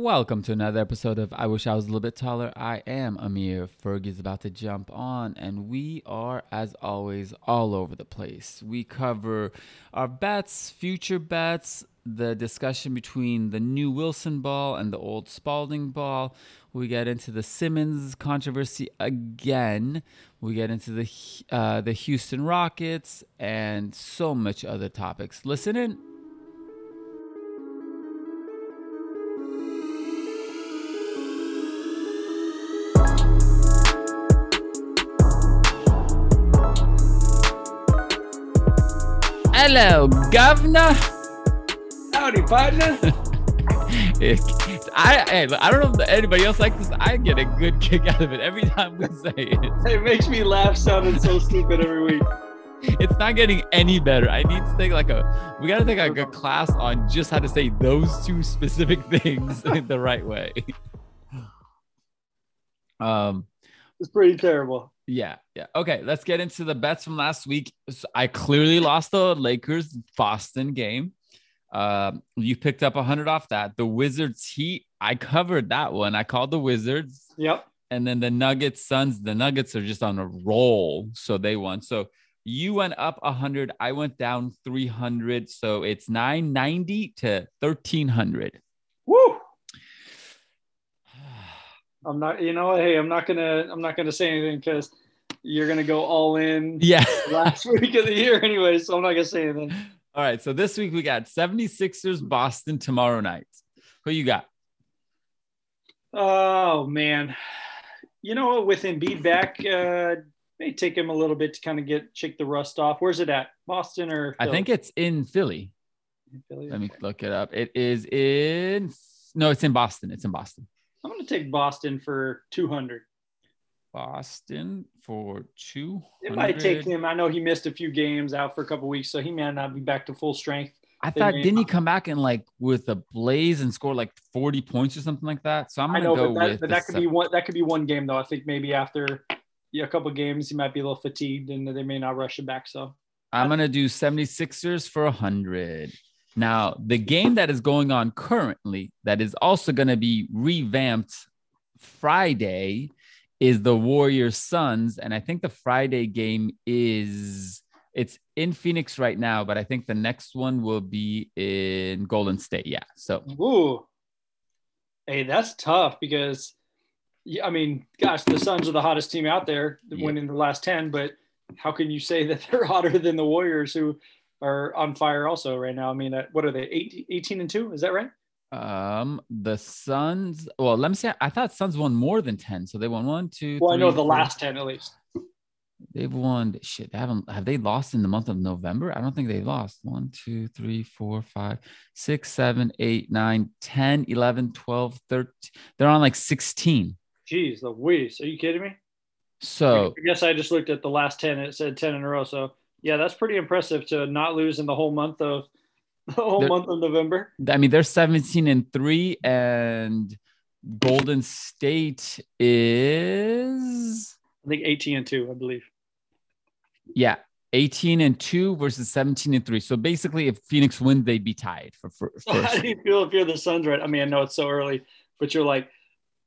Welcome to another episode of I Wish I Was a Little Bit Taller. I am Amir. Fergie's about to jump on, and we are, as always, all over the place. We cover our bets, future bets, the discussion between the new Wilson ball and the old Spalding ball. We get into the Simmons controversy again. We get into the uh, the Houston Rockets and so much other topics. Listen in. Hello, Governor. Howdy, partner. I, I don't know if anybody else likes this. I get a good kick out of it every time we say it. It makes me laugh sounding so stupid every week. It's not getting any better. I need to take like a. We got to take like a class on just how to say those two specific things the right way. Um, it's pretty terrible. Yeah, yeah. Okay, let's get into the bets from last week. So I clearly lost the Lakers Boston game. Um, you picked up a hundred off that. The Wizards Heat, I covered that one. I called the Wizards. Yep. And then the Nuggets Suns. The Nuggets are just on a roll, so they won. So you went up a hundred. I went down three hundred. So it's nine ninety to thirteen hundred. Woo! I'm not, you know, hey, I'm not gonna, I'm not gonna say anything because you're gonna go all in. Yeah. last week of the year anyway, so I'm not gonna say anything. All right. So this week we got 76ers Boston tomorrow night. Who you got? Oh man. You know what? With Embiid back, uh may take him a little bit to kind of get shake the rust off. Where's it at? Boston or Philly? I think it's in Philly. In Philly? Let me look it up. It is in no, it's in Boston. It's in Boston. I'm going to take Boston for 200. Boston for two. It might take him. I know he missed a few games out for a couple weeks, so he may not be back to full strength. I thought didn't he come back and like with a blaze and score like 40 points or something like that? So I'm gonna know, go but that, with but that could be one that could be one game though. I think maybe after yeah, a couple games he might be a little fatigued and they may not rush him back. So I'm gonna do 76ers for hundred. Now, the game that is going on currently, that is also going to be revamped Friday, is the Warriors Suns. And I think the Friday game is it's in Phoenix right now, but I think the next one will be in Golden State. Yeah. So, ooh, hey, that's tough because, I mean, gosh, the Suns are the hottest team out there, yeah. winning the last ten. But how can you say that they're hotter than the Warriors, who are on fire also right now. I mean, uh, what are they? 18, 18 and two? Is that right? Um, the Suns. Well, let me see. I thought Suns won more than ten, so they won one, two. Well, three, I know the four. last ten at least. They've won shit. They haven't have they lost in the month of November? I don't think they lost. One, two, three, four, five, six, seven, eight, nine, 10, 11, 12, 13. They're on like 16. Jeez, the Louise. Are you kidding me? So I guess I just looked at the last 10. It said 10 in a row. So yeah, that's pretty impressive to not lose in the whole month of the whole they're, month of November. I mean, they're 17 and 3 and Golden State is I think 18 and 2, I believe. Yeah, 18 and 2 versus 17 and 3. So basically if Phoenix wins, they'd be tied for first. So how do you feel if you're the Suns right? I mean, I know it's so early, but you're like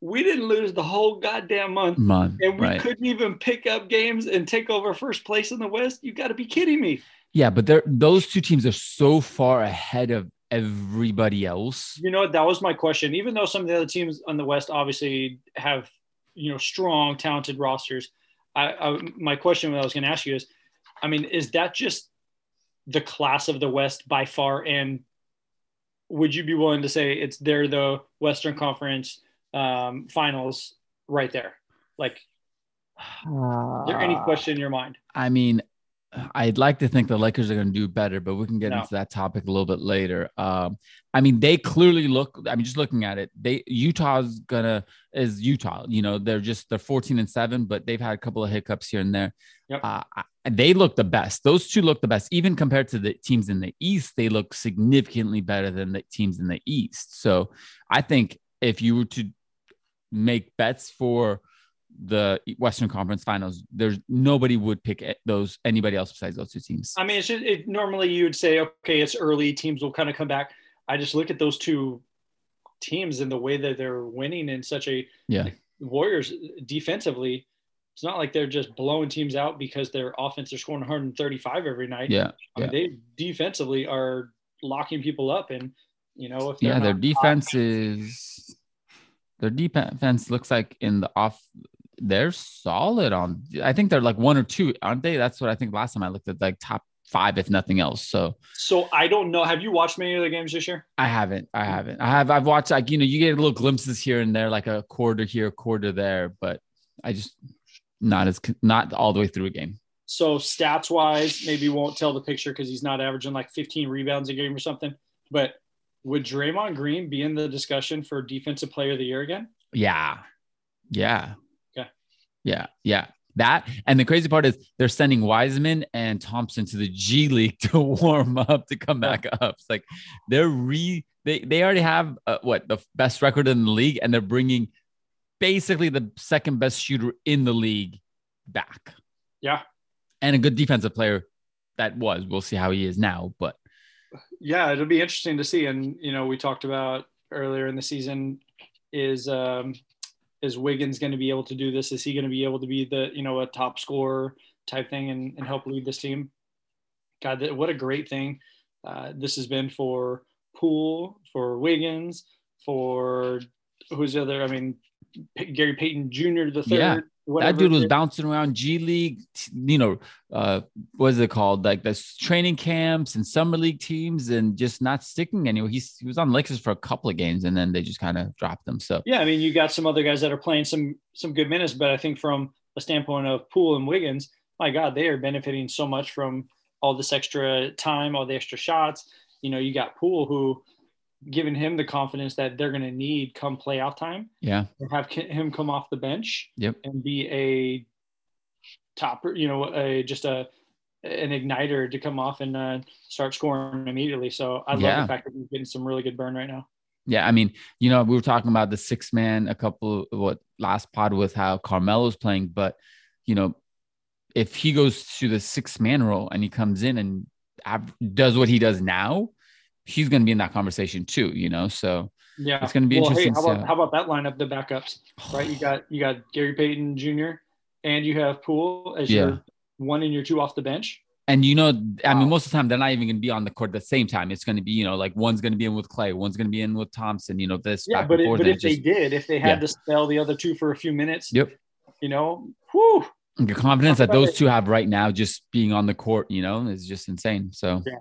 we didn't lose the whole goddamn month, month and we right. couldn't even pick up games and take over first place in the West. You got to be kidding me. Yeah, but they're those two teams are so far ahead of everybody else. You know, that was my question. Even though some of the other teams on the West obviously have, you know, strong, talented rosters, I, I my question that I was going to ask you is, I mean, is that just the class of the West by far? And would you be willing to say it's they're the Western Conference? Um, finals right there. Like, uh, is there any question in your mind? I mean, I'd like to think the Lakers are going to do better, but we can get no. into that topic a little bit later. Um, I mean, they clearly look. I mean, just looking at it, they Utah's gonna is Utah. You know, they're just they're 14 and seven, but they've had a couple of hiccups here and there. Yep. Uh, they look the best. Those two look the best, even compared to the teams in the East. They look significantly better than the teams in the East. So, I think if you were to make bets for the Western Conference Finals, there's nobody would pick those anybody else besides those two teams. I mean, it's just, it, normally you would say, okay, it's early, teams will kind of come back. I just look at those two teams and the way that they're winning in such a yeah like, Warriors defensively. It's not like they're just blowing teams out because their offense are scoring 135 every night. yeah I mean, they defensively are locking people up, and you know if yeah their defense is their defense looks like in the off they're solid on i think they're like one or two aren't they that's what i think last time i looked at like top five if nothing else so So I don't know. Have you watched many of the games this year? i haven't i haven't i have i've watched like you know you get little glimpses here and there like a quarter here a quarter there but i just not as not all the way through a game So stats wise, maybe won't tell the picture because he's not averaging like 15 rebounds a game or something. But would Draymond Green be in the discussion for defensive player of the year again? Yeah. Yeah. Yeah. Yeah. Yeah. That and the crazy part is they're sending Wiseman and Thompson to the G League to warm up to come back up. It's like they're re they they already have uh, what the best record in the league and they're bringing basically the second best shooter in the league back Yeah. and a good defensive player that was. We'll see how he is now, but Yeah, it'll be interesting to see. And you know, we talked about earlier in the season is um, is Wiggins going to be able to do this? Is he going to be able to be the you know a top scorer type thing and, and help lead this team? God, what a great thing uh, this has been for Poole, for Wiggins, for who's the other? I mean, Gary Payton Jr. the third. Yeah, whatever that dude was bouncing around G League, you know, uh, what is it called? Like the training camps and summer league teams, and just not sticking anywhere. He's he was on Lakers for a couple of games, and then they just kind of dropped him. So Yeah, I mean, you got some other guys that are playing some some good minutes, but I think from a standpoint of Poole and Wiggins, my God, they are benefiting so much from all this extra time, all the extra shots. You know, you got Poole who giving him the confidence that they're going to need come playoff time yeah, have him come off the bench Yep. and be a topper, you know, a, just a an igniter to come off and uh, start scoring immediately. So I love Yeah. the fact that he's getting some really good burn right now. yeah. I mean, you know, we were talking about the six man a couple what last pod with how Carmelo's playing, but you know, if he goes to the six man role and he comes in and does what he does now, he's going to be in that conversation too. You know, so Yeah, It's gonna be well, interesting Hey, how about, how- how about that lineup? The backups, right? You got you got Gary Payton Jr. and you have Poole as Yeah. your one and your two off the bench. And you know, I mean, Wow. most of the time they're not even going to be on the court at the same time. It's going to be, you know, like one's going to be in with Clay, one's going to be in with Thompson. You know, this. Yeah, back but and it, forth, but if it they just- did, if they had Yeah. to spell the other two for a few minutes, Yep. you know, whew, the confidence that those it. two have right now, just being on the court, you know, is just insane. So, Yeah.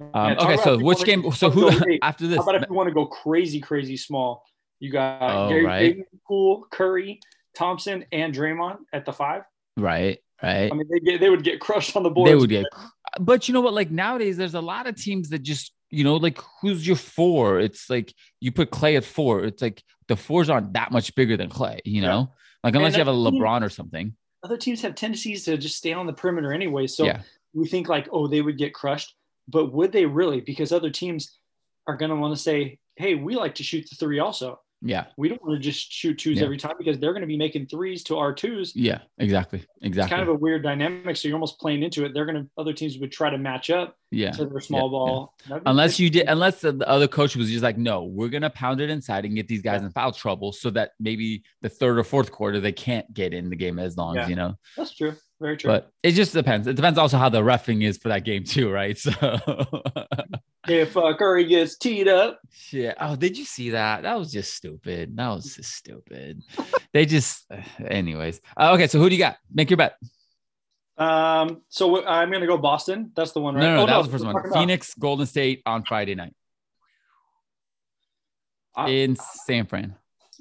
Um, Yeah, okay, so which game? So who after this? How about if you want to go crazy, crazy small? You got Oh, Gary right. Payton, Poole, Curry, Thompson, and Draymond at the five. Right, right. I mean, they get they would get crushed on the board. they would get, but you know what? Like nowadays, there's a lot of teams that just, you know, like who's your four? It's like you put Clay at four. It's like the fours aren't that much bigger than Clay, you Yeah. know, like unless you have a that's the thing. LeBron or something. other teams have tendencies to just stay on the perimeter anyway. So yeah, we think like, oh, they would get crushed, but would they really? Because other teams are going to want to say, hey, we like to shoot the three also. yeah, We don't want to just shoot twos Yeah. every time because they're going to be making threes to our twos. yeah, exactly, Exactly. It's kind of a weird dynamic. So you're almost playing into it. They're going to, other teams would try to match up yeah. to their small yeah. ball. That'd Unless you did, unless the, the other coach was just like, no, we're gonna pound it inside and get these guys in foul trouble, so that maybe the third or fourth quarter they can't get in the game as long Yeah. as you know. That's true. Very true. But it just depends. It depends also how the refing is for that game too, right? So if uh, Curry gets teed up, shit. Oh, did you see that? That was just stupid. That was just stupid. they just, anyways. Uh, okay, so who do you got? Make your bet. um, so I'm going to go Boston. That's the one, right? No, no, Oh, that was the first one. talking about- Phoenix, Golden State on Friday night I- in San Fran.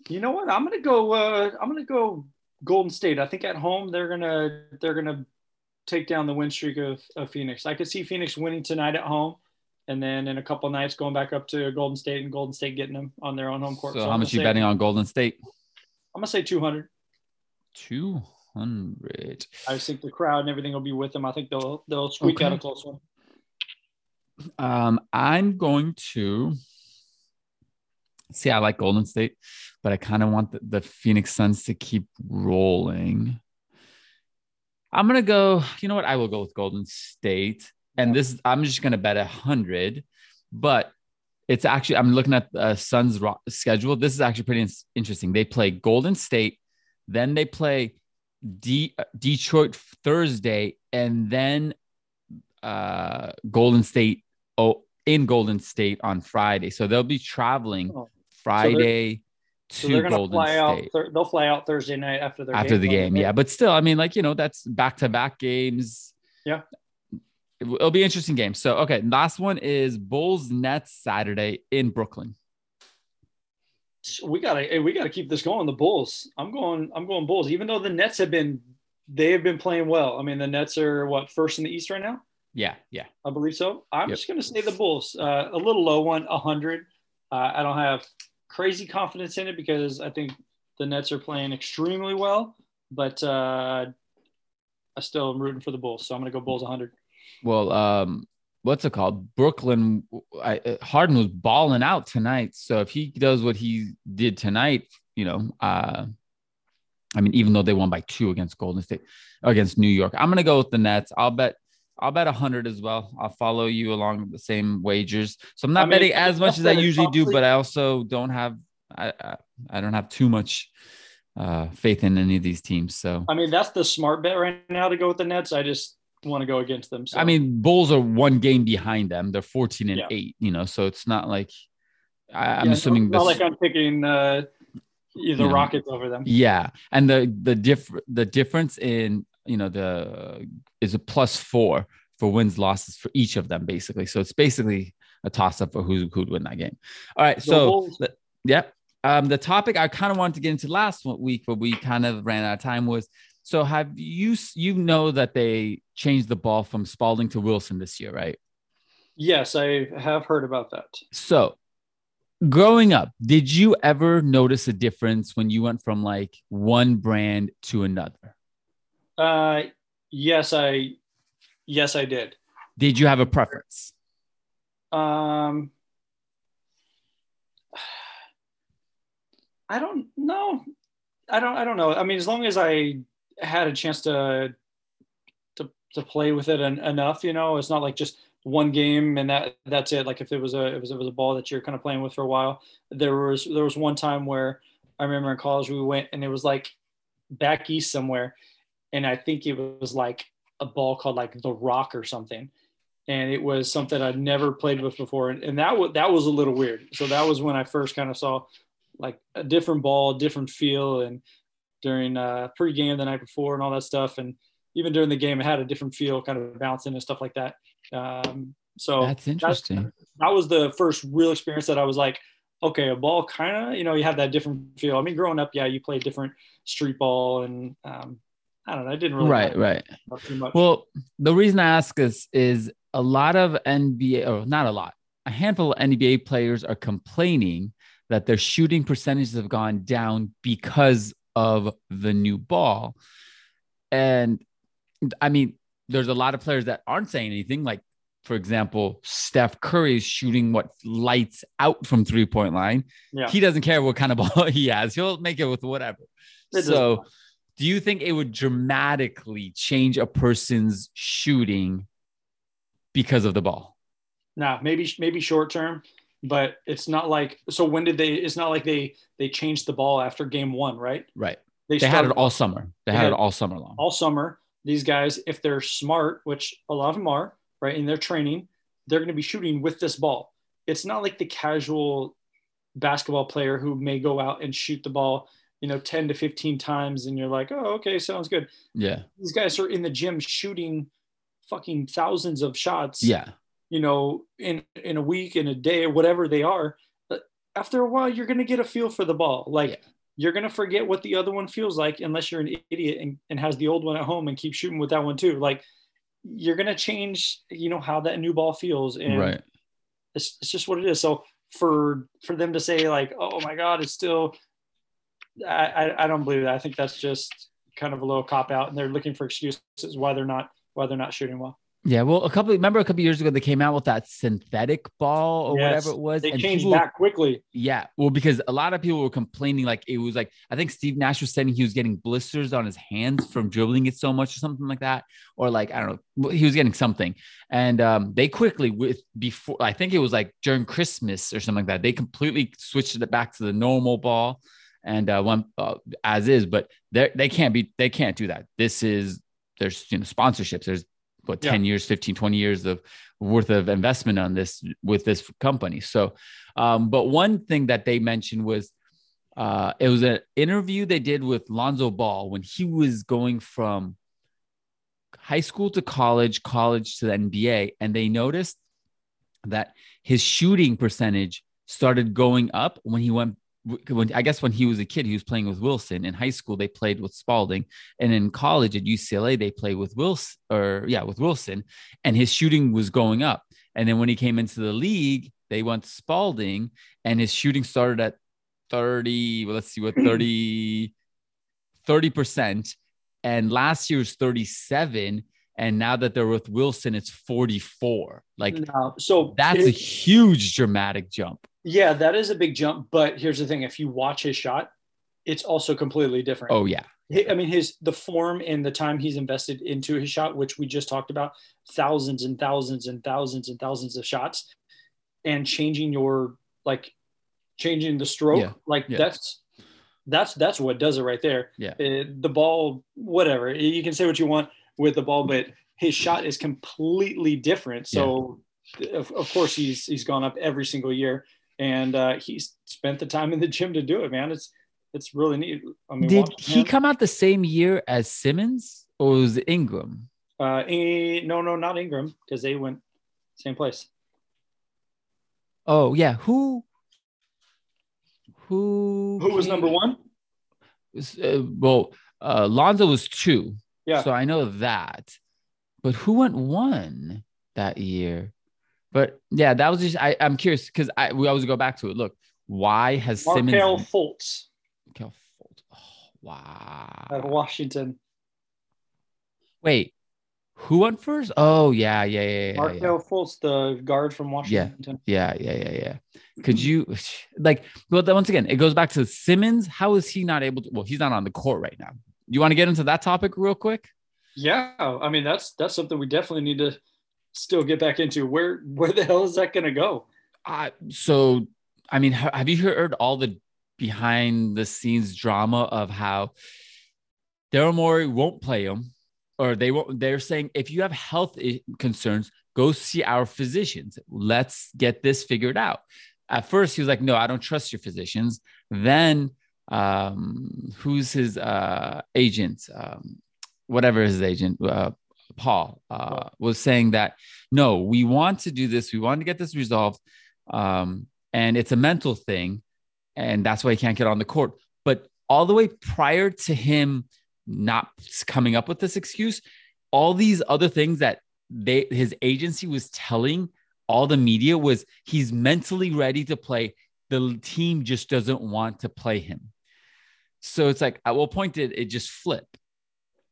You know what? I'm gonna go. Uh, I'm gonna go Golden State. I think at home they're gonna they're gonna take down the win streak of, of Phoenix. I could see Phoenix winning tonight at home, and then in a couple nights going back up to Golden State and Golden State getting them on their own home court. So, I'm how much you say- betting on Golden State? I'm gonna say 200. 200. I think the crowd and everything will be with them. I think they'll they'll squeak out a close one. Um, I'm going to see. I like Golden State, but I kind of want the, the Phoenix Suns to keep rolling. I'm gonna go. You know what? I will go with Golden State, and this I'm just gonna bet a hundred. But It's actually I'm looking at the Suns ro- schedule. This is actually pretty interesting. They play Golden State, then they play D- Detroit Thursday, and then uh, Golden State oh, in Golden State on Friday. So they'll be traveling oh. Friday so to Golden fly State. Out, they'll fly out Thursday night after their after game. the game. Yeah, but still, I mean, like you know, that's back to back games. Yeah, it'll be interesting game. So okay, last one is Bulls Nets Saturday in Brooklyn. We gotta we gotta keep this going. The Bulls. I'm going. I'm going Bulls. Even though the Nets have been they have been playing well. I mean, the Nets are what first in the East right now. Yeah, yeah, I believe so. I'm yep. just going to say the Bulls. Uh, a little low one, hundred. Uh, I don't have crazy confidence in it because I think the Nets are playing extremely well, but uh, I still am rooting for the Bulls. So I'm going to go Bulls 100. Well, um, what's it called? Brooklyn. I, uh, Harden was balling out tonight. So if he does what he did tonight, you know, uh, I mean, even though they won by two against Golden State, against New York, I'm going to go with the Nets. I'll bet I'll bet a 100 as well. I'll follow you along the same wagers. So I'm not I mean, betting as much as I usually do, but I also don't have I, I, I don't have too much uh, faith in any of these teams. So I mean, that's the smart bet right now to go with the Nets. I just want to go against them. So. I mean, Bulls are one game behind them. They're 14 and yeah. eight. You know, so it's not like I, am yeah, assuming. Not this, like I'm picking uh, either Rockets over them. Yeah, and the the diff the difference in you know the is a plus four for wins losses for each of them basically. So it's basically a toss up for who who'd win that game. All right so the, yeah um the topic i kind of wanted to get into last week but we kind of ran out of time was so have you you know that they changed the ball from spalding to wilson this year right? Yes i have heard about that. So growing up did you ever notice a difference when you went from like one brand to another uh, yes, I, yes, I did. Did you have a preference? Um, I don't know. I don't. I don't know. I mean, as long as I had a chance to to to play with it en- enough, you know, it's not like just one game and that that's it. Like if it was a it was it was a ball that you're kind of playing with for a while. There was there was one time where I remember in college we went and it was like back east somewhere and I think it was like a ball called like the Rock or something, and it was something I'd never played with before, and, and that was that was a little weird. So that was when I first kind of saw like a different ball, different feel, and during uh, pregame the night before and all that stuff, and even during the game, it had a different feel, kind of bouncing and stuff like that. Um, so that's interesting. That's, that was the first real experience that I was like, okay, a ball kind of, you know, you have that different feel. I mean, growing up, yeah, you played different street ball and um, I don't know. I didn't really right, right. Well, the reason I ask is is a lot of NBA or not a lot, a handful of NBA players are complaining that their shooting percentages have gone down because of the new ball. And I mean, there's a lot of players that aren't saying anything. Like, for example, Steph Curry is shooting what lights out from three point line. Yeah. He doesn't care what kind of ball he has. He'll make it with whatever. It so do you think it would dramatically change a person's shooting because of the ball? Nah, maybe maybe short term, but it's not like so. When did they? It's not like they they changed the ball after game one, right? Right. They, they had it all summer. They, they had, had, it all summer long. All summer. These guys, if they're smart, which a lot of them are, right, in their training, they're going to be shooting with this ball. It's not like the casual basketball player who may go out and shoot the ball you know 10 to 15 times and you're like oh okay sounds good. Yeah. These guys are in the gym shooting fucking thousands of shots yeah. you know in in a week in a day or whatever they are. But after a while you're going to get a feel for the ball. Like yeah. you're going to forget what the other one feels like unless you're an idiot and, and has the old one at home and keep shooting with that one too. Like you're going to change you know how that new ball feels and right. it's, it's just what it is. So for for them to say like oh my god it's still I, I don't believe that. I think that's just kind of a little cop out, and they're looking for excuses why they're not why they're not shooting well. Yeah, well, a couple remember a couple years ago they came out with that synthetic ball or yes, whatever it was. They changed people, back quickly. Yeah, well, because a lot of people were complaining like it was like I think Steve Nash was saying he was getting blisters on his hands from dribbling it so much or something like that, or like I don't know, he was getting something. And um, they quickly with before I think it was like during Christmas or something like that, they completely switched it back to the normal ball and uh, one uh, as is, but they they can't be they can't do that. This is there's you know sponsorships there's what 10 yeah. years 15 20 years of worth of investment on this with this company so um, but one thing that they mentioned was uh, it was an interview they did with lonzo ball when he was going from high school to college college to the nba and they noticed that his shooting percentage started going up when he went when I guess when he was a kid, he was playing with Wilson. In high school, they played with Spalding, and in college at UCLA, they played with Wilson, or yeah, with Wilson, and his shooting was going up. And then when he came into the league, they went Spalding, and his shooting started at 30. Well, let's see what 30 percent, and last year was 37. And now that they're with Wilson, it's 44. Like, no, so that's a huge dramatic jump. Yeah, that is a big jump. But here's the thing: if you watch his shot, it's also completely different. Oh yeah. I mean, his the form and the time he's invested into his shot, which we just talked about, thousands and thousands and thousands and thousands of shots, and changing your like changing the stroke, yeah. like yeah. that's that's that's what does it right there. Yeah. It, uh, the ball, whatever you can say what you want with the ball, but his shot is completely different. So, yeah. of, of course, he's he's gone up every single year and uh, he's spent the time in the gym to do it, man. It's it's really neat. I mean, did he come out the same year as Simmons or was it Ingram? Uh, no, no, not Ingram because they went same place. Oh yeah, who? Who? Who was number one? Uh, well, uh, Lonzo was two. Yeah. So I know that, but who went one that year? But yeah, that was just I, I'm curious because I we always go back to it. Look, why has Markelle Simmons Fultz? Markelle Fultz. Oh, wow. At Washington. Wait, who went first? Oh yeah, yeah, yeah, yeah. Markelle yeah. Fultz, the guard from Washington. Yeah, yeah, yeah, yeah, yeah. Could you like? Well, once again, it goes back to Simmons. How is he not able to? Well, he's not on the court right now. You want to get into that topic real quick? Yeah, I mean that's that's something we definitely need to still get back into. Where where the hell is that going to go? Uh, so, I mean, have you heard all the behind the scenes drama of how Daryl Morey won't play him, or they won't? They're saying if you have health concerns, go see our physicians. Let's get this figured out. At first, he was like, "No, I don't trust your physicians." Then, um, who's his uh, agent? Um, whatever his agent, uh, Paul uh, was saying that no, we want to do this. We want to get this resolved, um, and it's a mental thing, and that's why he can't get on the court. But all the way prior to him not coming up with this excuse, all these other things that they his agency was telling all the media was he's mentally ready to play. The team just doesn't want to play him. So it's like at what point did it just flip?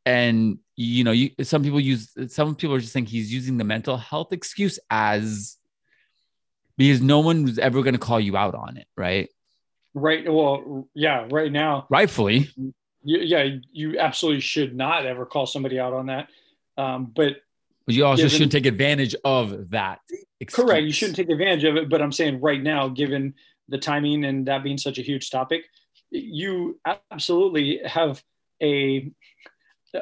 And you know you some people use some people are just saying he's using the mental health excuse as because no one was ever going to call you out on it right? Right well yeah right now. Rightfully. Yeah you absolutely should not ever call somebody out on that um, but but you also given, shouldn't take advantage of that excuse. correct you shouldn't take advantage of it but i'm saying right now given the timing and that being such a huge topic you absolutely have a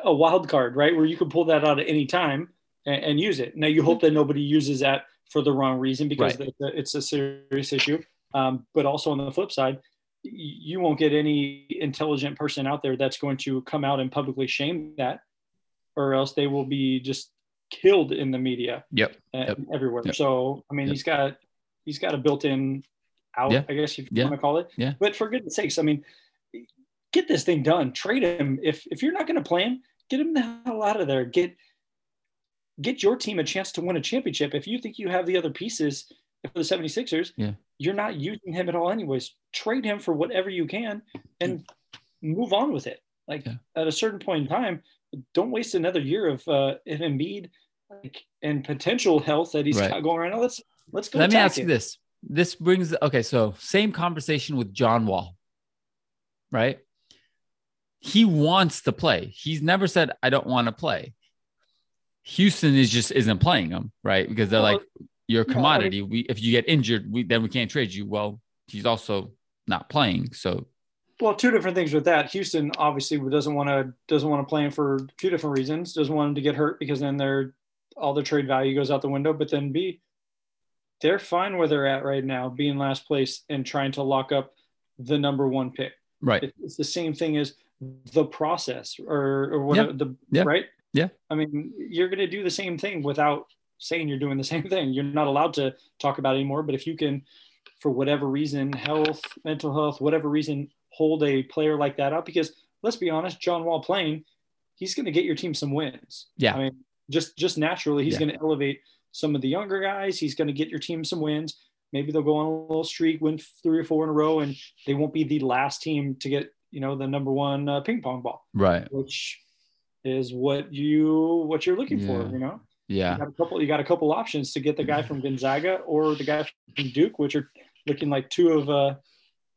a wild card, right? Where you can pull that out at any time and, and use it. Now you hope that nobody uses that for the wrong reason because right. it's a serious issue. Um, but also on the flip side, you won't get any intelligent person out there that's going to come out and publicly shame that, or else they will be just killed in the media. Yep. yep. Everywhere. Yep. So I mean, yep. he's got he's got a built-in out, yeah. I guess if you yeah. want to call it. Yeah. But for goodness sakes, I mean, get this thing done. Trade him. If if you're not going to play him, get him the hell out of there. Get get your team a chance to win a championship. If you think you have the other pieces for the 76ers, yeah. you're not using him at all anyways. Trade him for whatever you can and move on with it. Like yeah. at a certain point in time, don't waste another year of uh if Embiid and potential health that he's Right. got going right now. Let's let's go. Let me ask you this. This brings okay, so same conversation with John Wall, right? He wants to play. He's never said, I don't want to play. Houston is just isn't playing him, right? Because they're Well, like, you're a I commodity. we if you get injured, we then we can't trade you. Well, he's also not playing. So Well, two different things with that. Houston obviously doesn't want to doesn't want to play him for a few different reasons. Doesn't want him to get hurt because then their all the trade value goes out the window. But then B, they're fine where they're at right now, being last place and trying to lock up the number one pick. right. It's the same thing as the process or or whatever the Yeah. right. Yeah. I mean, you're going to do the same thing without saying you're doing the same thing. You're not allowed to talk about it anymore. But if you can, for whatever reason, health, mental health, whatever reason, hold a player like that up, because let's be honest, John Wall playing, he's going to get your team some wins. Yeah. I mean, just just naturally, he's Yeah. going to elevate some of the younger guys. He's going to get your team some wins. Maybe they'll go on a little streak, win three or four in a row, and they won't be the last team to get you know the number one uh, ping pong ball, Right. which is what you what you're looking for. You know, Yeah. you got a couple. You got a couple options to get the guy from Gonzaga or the guy from Duke, which are looking like two of uh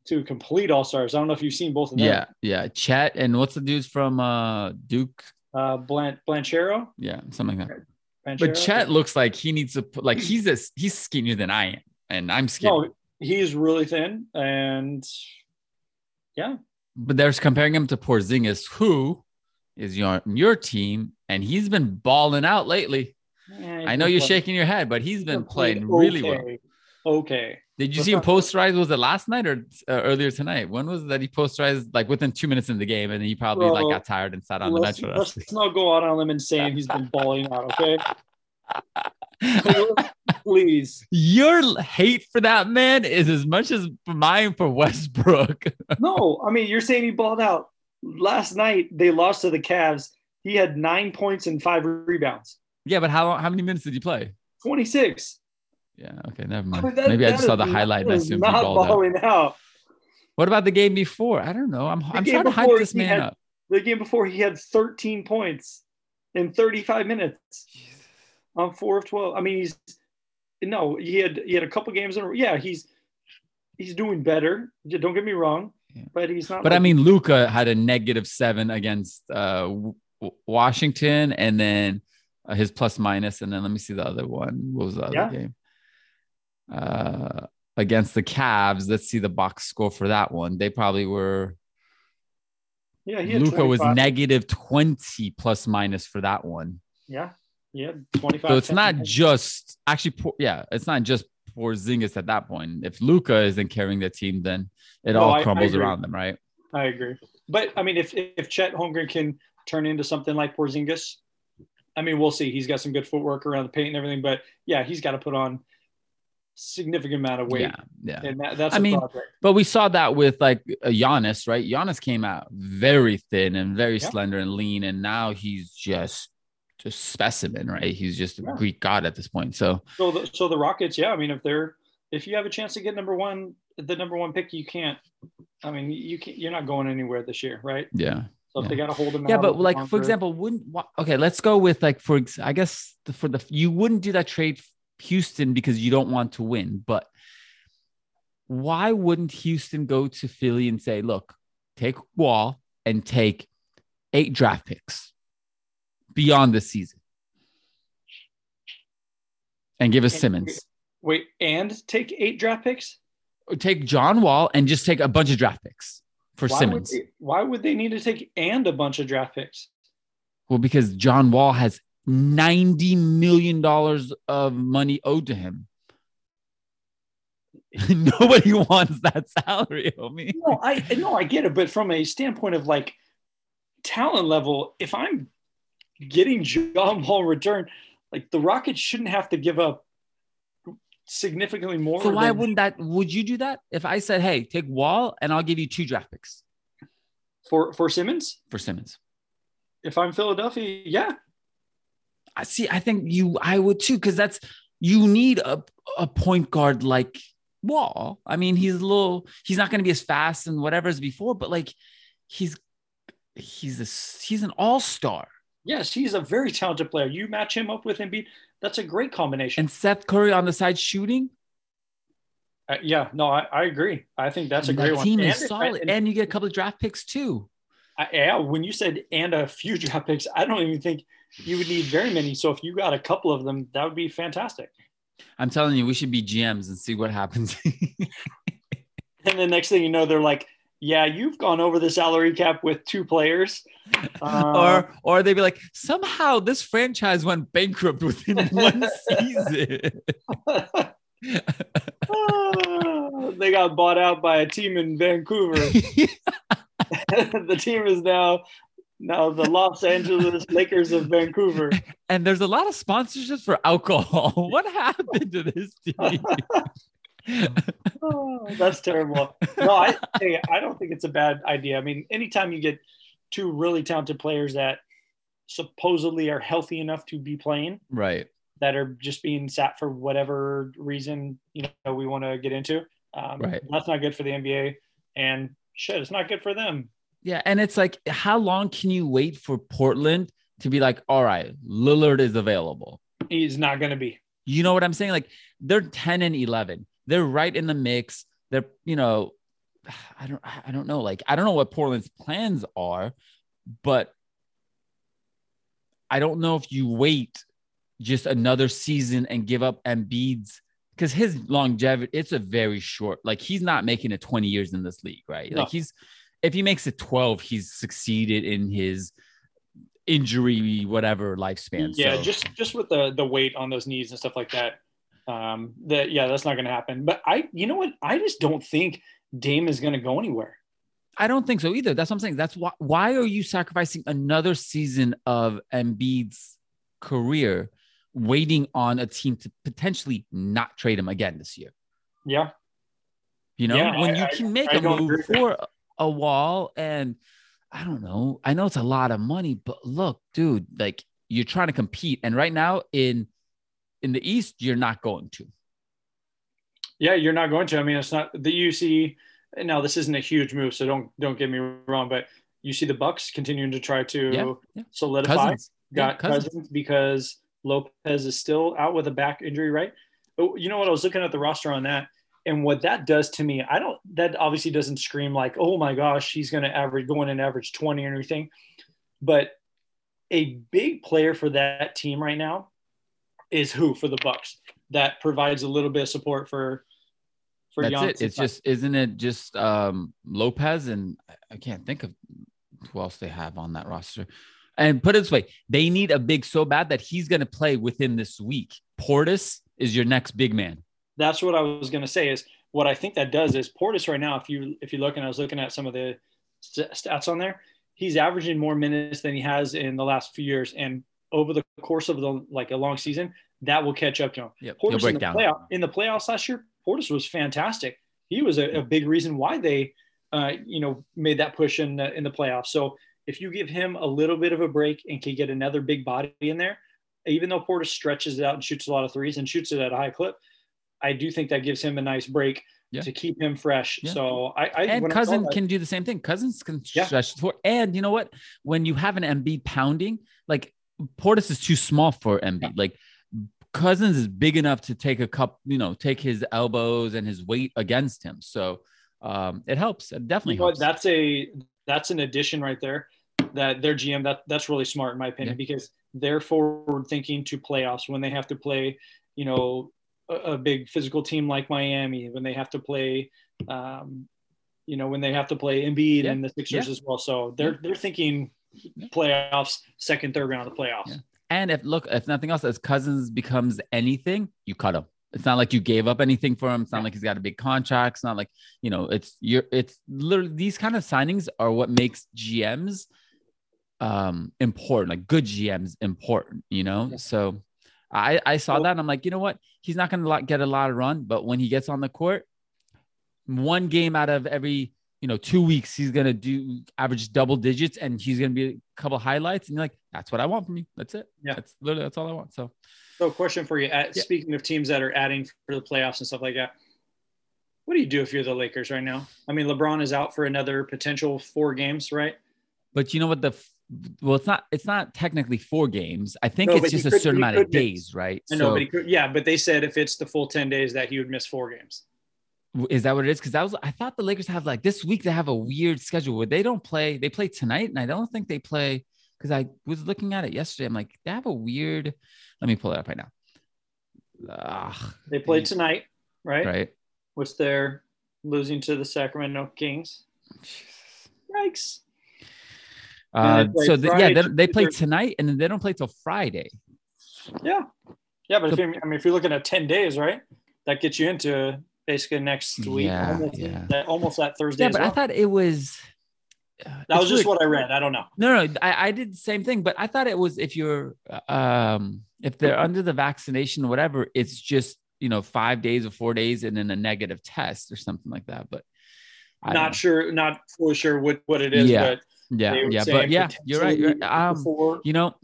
two complete all stars. I don't know if you've seen both of them. Yeah. Yeah. Chet and what's the dudes from uh Duke? Uh, Blan- Blanchero. Yeah, something like that. Blanchero? But Chet looks like he needs to put like he's a, he's skinnier than I am, and I'm skinny. No, he's really thin, and yeah, But they're comparing him to Porzingis, who is your your team, and he's been balling out lately. Eh, I know you're shaking your head, but he's been playing really well. okay. Okay. Did you see him posterize? Was it last night or uh, earlier tonight? When was that he posterized? Like within two minutes in the game, and he probably like got tired and sat on the bench. let's not go out on a limb and saying he's been balling out. Okay, please. Your hate for that man is as much as mine for Westbrook. No, I mean you're saying he balled out. Last night they lost to the Cavs. He had nine points and five rebounds. yeah, but how how many minutes did he play? Twenty six. Yeah, okay, never I mind. mean, that- Maybe I that just saw the highlight and I is assumed he not balled out. balling out. What about the game before? I don't know. I'm, I'm trying to hype this man had- up. The game before he had 13 points in 35 minutes on four of 12. I mean, he's no, he had he had a couple games in a row. Yeah, he's he's doing better. Don't get me wrong, Yeah. but he's not. But I mean, Luka had a negative seven against uh, Washington, and then uh, his plus minus, and then let me see the other one. What was the other Yeah. game? Uh, against the Cavs. Let's see the box score for that one. They probably were. yeah, Luka was negative twenty plus minus for that one. Yeah, yeah, 25. So it's 10. not just actually, yeah, it's not just Porzingis at that point. If Luka isn't carrying the team, then it No, all I- I crumbles around them, right? I agree. But I mean, if if Chet Holmgren can turn into something like Porzingis, I mean, we'll see. He's got some good footwork around the paint and everything. But yeah, he's got to put on significant amount of weight, Yeah, yeah. and that, that's I a mean, project. But we saw that with like uh, Giannis, right? Giannis came out very thin and very Yeah. slender and lean, and now he's just just specimen, right? He's just a Greek god at this point. So So the, so the Rockets, yeah. I mean, if they're if you have a chance to get number one, the number one pick, you can't. I mean, you can't. You're not going anywhere this year, right? yeah, So if Yeah. they got to hold them. yeah. But of the like for example, wouldn't okay? Let's go with like for I guess the, for the you wouldn't do that trade Houston because you don't want to win, but why wouldn't Houston go to Philly and say, look, take Wall and take eight draft picks beyond the season and give us Simmons? wait, and take eight draft picks. Take John Wall and just take a bunch of draft picks for Why Simmons. Would they, why would they need to take and a bunch of draft picks? well, because John Wall has $90 million of money owed to him. Nobody wants that salary, homie. No, I no, I get it, but from a standpoint of like talent level, if I'm getting John Wall in return, like the Rockets shouldn't have to give up significantly more. So why than- wouldn't that? Would you do that if I said, "Hey, take Wall and I'll give you two draft picks for for Simmons? for Simmons"? If I'm Philadelphia, yeah, I see. I think you, I would too, because that's you need a a point guard like Wall. I mean, he's a little. He's not going to be as fast and whatever as before, but like he's he's a he's an all star. Yes, he's a very talented player. You match him up with Embiid, that's a great combination. And Seth Curry on the side shooting. Uh, yeah, no, I, I, agree. I think that's and a great that team one. is and, solid, and, and, you get a couple of draft picks too. I, yeah, when you said and a few draft picks, I don't even think you would need very many. So if you got a couple of them, that would be fantastic. I'm telling you, we should be GMs and see what happens. and the next thing you know, they're like, "Yeah, you've gone over the salary cap with two players," uh, or or they'd be like, "Somehow this franchise went bankrupt within one season." they got bought out by a team in Vancouver. the team is now now the Los Angeles Lakers of Vancouver. And there's a lot of sponsorships for alcohol. What happened to this team? Oh, that's terrible. No, I hey, I don't think it's a bad idea. I mean, anytime you get two really talented players that supposedly are healthy enough to be playing, right, that are just being sat for whatever reason you know we want to get into, um, right, that's not good for the NBA, and shit, it's not good for them. Yeah, and it's like, how long can you wait for Portland to be like, all right, Lillard is available? He's not going to be. You know what I'm saying? Like they're 10 and 11. They're right in the mix. They're, you know, I don't, I don't know. Like I don't know what Portland's plans are, but I don't know if you wait just another season and give up Embiid's because his longevity, it's a very short. Like he's not making it 20 years in this league, right? No. Like he's if he makes it 12, he's succeeded in his injury, whatever lifespan. Yeah, so. just just with the the weight on those knees and stuff like that. Um, that yeah, that's not gonna happen. But I you know what? I just don't think Dame is gonna go anywhere. I don't think so either. That's what I'm saying. That's why why are you sacrificing another season of Embiid's career waiting on a team to potentially not trade him again this year? Yeah. You know, yeah, when I, you can make I, a I move for a wall and I don't know. I know it's a lot of money, but look, dude, like you're trying to compete and right now in in the East you're not going to. Yeah, you're not going to. I mean, it's not the UC now this isn't a huge move, so don't don't get me wrong, but you see the Bucks continuing to try to yeah, yeah. solidify Cousins. got yeah, Cousins. Cousins because Lopez is still out with a back injury, right? But you know what? I was looking at the roster on that and what that does to me, I don't, that obviously doesn't scream like, oh my gosh, he's going to average, going and average 20 or anything. But a big player for that team right now is who for the Bucks that provides a little bit of support for, for That's Giannis it. It's just, isn't it just um, Lopez? And I can't think of who else they have on that roster. And put it this way, they need a big so bad that he's going to play within this week. Portis is your next big man that's what I was going to say is what I think that does is Portis right now, if you, if you look and I was looking at some of the st- stats on there, he's averaging more minutes than he has in the last few years. And over the course of the, like a long season, that will catch up to him. Yep. Portis in the, playoff, in the playoffs last year, Portis was fantastic. He was a, a big reason why they, uh, you know, made that push in the, in the playoffs. So if you give him a little bit of a break and can get another big body in there, even though Portis stretches it out and shoots a lot of threes and shoots it at a high clip, I do think that gives him a nice break yeah. to keep him fresh. Yeah. So I, I and cousin I can do the same thing. Cousins can yeah. stretch for, and you know what? When you have an Embiid pounding, like Portis is too small for Embiid. Yeah. Like Cousins is big enough to take a cup, you know, take his elbows and his weight against him. So um, it helps. It definitely you know helps. That's a that's an addition right there. That their GM that that's really smart in my opinion because they're forward thinking to playoffs when they have to play, you know, a, big physical team like Miami when they have to play, um, you know, when they have to play Embiid yeah. and the Sixers yeah. as well. So they're yeah. they're thinking playoffs, second, third round of the playoffs. And if look, if nothing else, as Cousins becomes anything, you cut him. It's not like you gave up anything for him. It's not like he's got a big contract. It's not like you know. It's you're. It's literally these kind of signings are what makes GMs um important like good gms important you know yeah. so I, I saw that and I'm like, you know what? He's not going to get a lot of run, but when he gets on the court, one game out of every, you know, two weeks, he's going to do average double digits and he's going to be a couple highlights. And you're like, that's what I want from you. That's it. Yeah. That's literally, that's all I want. So, so question for you. At, yeah. Speaking of teams that are adding for the playoffs and stuff like that, what do you do if you're the Lakers right now? I mean, LeBron is out for another potential four games, right? But you know what? The well, it's not it's not technically four games. I think no, it's just a certain amount of days, right? I know, so, but could, yeah, but they said if it's the full 10 days that he would miss four games. Is that what it is? Because I was I thought the Lakers have like this week they have a weird schedule where they don't play, they play tonight, and I don't think they play because I was looking at it yesterday. I'm like, they have a weird. Let me pull it up right now. Ugh, they played tonight, right? Right. Which they're losing to the Sacramento Kings. Yikes. Uh, so the, yeah, they, they play tonight and then they don't play till Friday. Yeah, yeah, but so, if I mean, if you're looking at ten days, right, that gets you into basically next week, yeah, almost, yeah. That, almost that Thursday. Yeah, but well. I thought it was. Uh, that was just weird. what I read. I don't know. No, no, I, I did the same thing, but I thought it was if you're, um, if they're under the vaccination or whatever, it's just you know five days or four days and then a negative test or something like that. But I not sure, not fully sure what what it is. Yeah. But yeah, yeah, but yeah, you're right. You're, um, before. you know,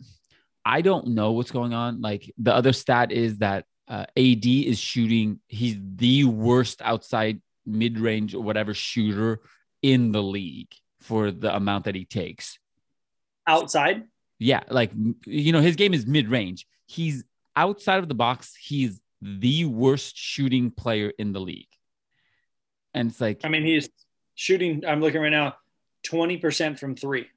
I don't know what's going on. Like the other stat is that uh, AD is shooting. He's the worst outside mid range or whatever shooter in the league for the amount that he takes. Outside. Yeah, like you know, his game is mid range. He's outside of the box. He's the worst shooting player in the league. And it's like, I mean, he's shooting. I'm looking right now 20% from three.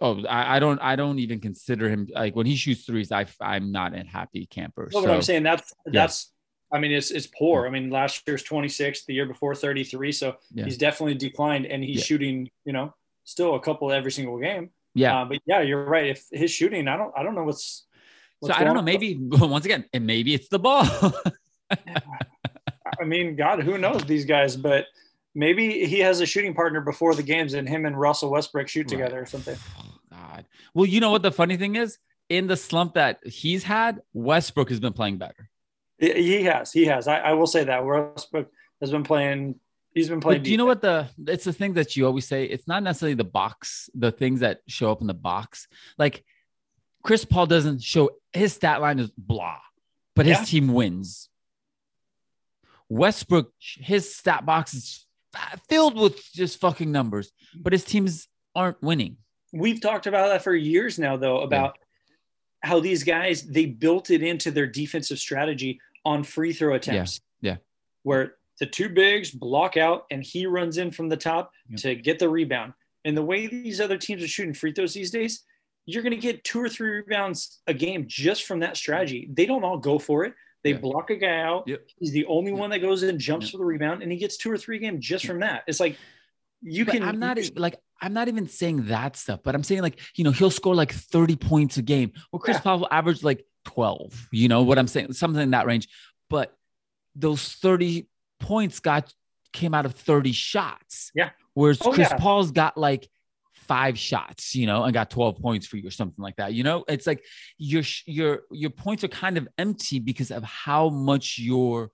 Oh, I, I, don't I don't even consider him like when he shoots threes, I I'm not a happy camper. No, so, but I'm saying that's that's yeah. I mean it's it's poor. I mean last year's 26, the year before 33. So yeah. he's definitely declined and he's yeah. shooting, you know, still a couple every single game. Yeah. Uh, but yeah, you're right. If his shooting, I don't I don't know what's, what's so I don't know, maybe once again, and maybe it's the ball. I mean, God, who knows these guys, but Maybe he has a shooting partner before the games, and him and Russell Westbrook shoot together right. or something. Oh, God. Well, you know what the funny thing is? In the slump that he's had, Westbrook has been playing better. He has. He has. I, I will say that Westbrook has been playing. He's been playing. do you know what the? It's the thing that you always say. It's not necessarily the box, the things that show up in the box. Like Chris Paul doesn't show his stat line is blah, but his yeah. team wins. Westbrook, his stat box is filled with just fucking numbers, but his teams aren't winning. We've talked about that for years now, though, about yeah. how these guys they built it into their defensive strategy on free throw attempts. Yeah. yeah. Where the two bigs block out and he runs in from the top yep. to get the rebound. And the way these other teams are shooting free throws these days, you're going to get two or three rebounds a game just from that strategy. They don't all go for it. They yeah. block a guy out. Yep. He's the only one that goes in, jumps yep. for the rebound, and he gets two or three games just from that. It's like you but can. I'm not like I'm not even saying that stuff, but I'm saying like you know he'll score like 30 points a game. Well, Chris yeah. Paul averaged like 12. You know what I'm saying? Something in that range. But those 30 points got came out of 30 shots. Yeah. Whereas oh, Chris yeah. Paul's got like five shots, you know, and got 12 points for you or something like that. You know, it's like your your your points are kind of empty because of how much you're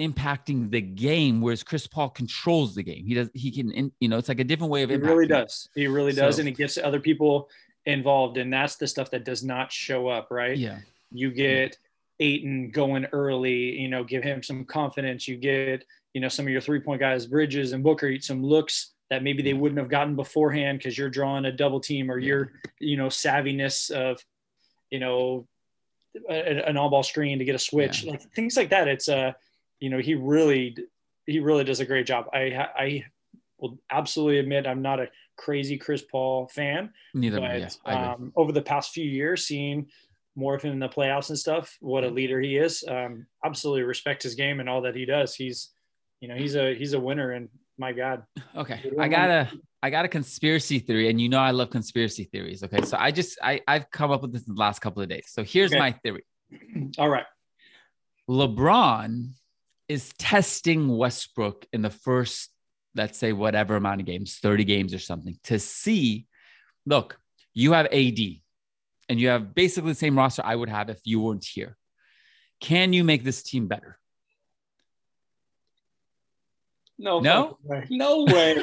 impacting the game whereas Chris Paul controls the game. He does he can you know, it's like a different way of He really does. He really does so, and he gets other people involved and that's the stuff that does not show up, right? Yeah. You get Ayton going early, you know, give him some confidence. You get, you know, some of your three point guys, Bridges and Booker, some looks that maybe they wouldn't have gotten beforehand because you're drawing a double team or your you know savviness of you know a, an all ball screen to get a switch yeah. like things like that. It's uh you know he really he really does a great job. I i will absolutely admit i'm not a crazy chris paul fan neither but, yeah, um, over the past few years seeing more of him in the playoffs and stuff what a leader he is um, absolutely respect his game and all that he does. He's you know he's a he's a winner and my God. Okay. I got a I got a conspiracy theory, and you know I love conspiracy theories. Okay. So I just I, I've come up with this in the last couple of days. So here's okay. my theory. All right. LeBron is testing Westbrook in the first, let's say, whatever amount of games, 30 games or something, to see, look, you have AD and you have basically the same roster I would have if you weren't here. Can you make this team better? No, no, way. no way,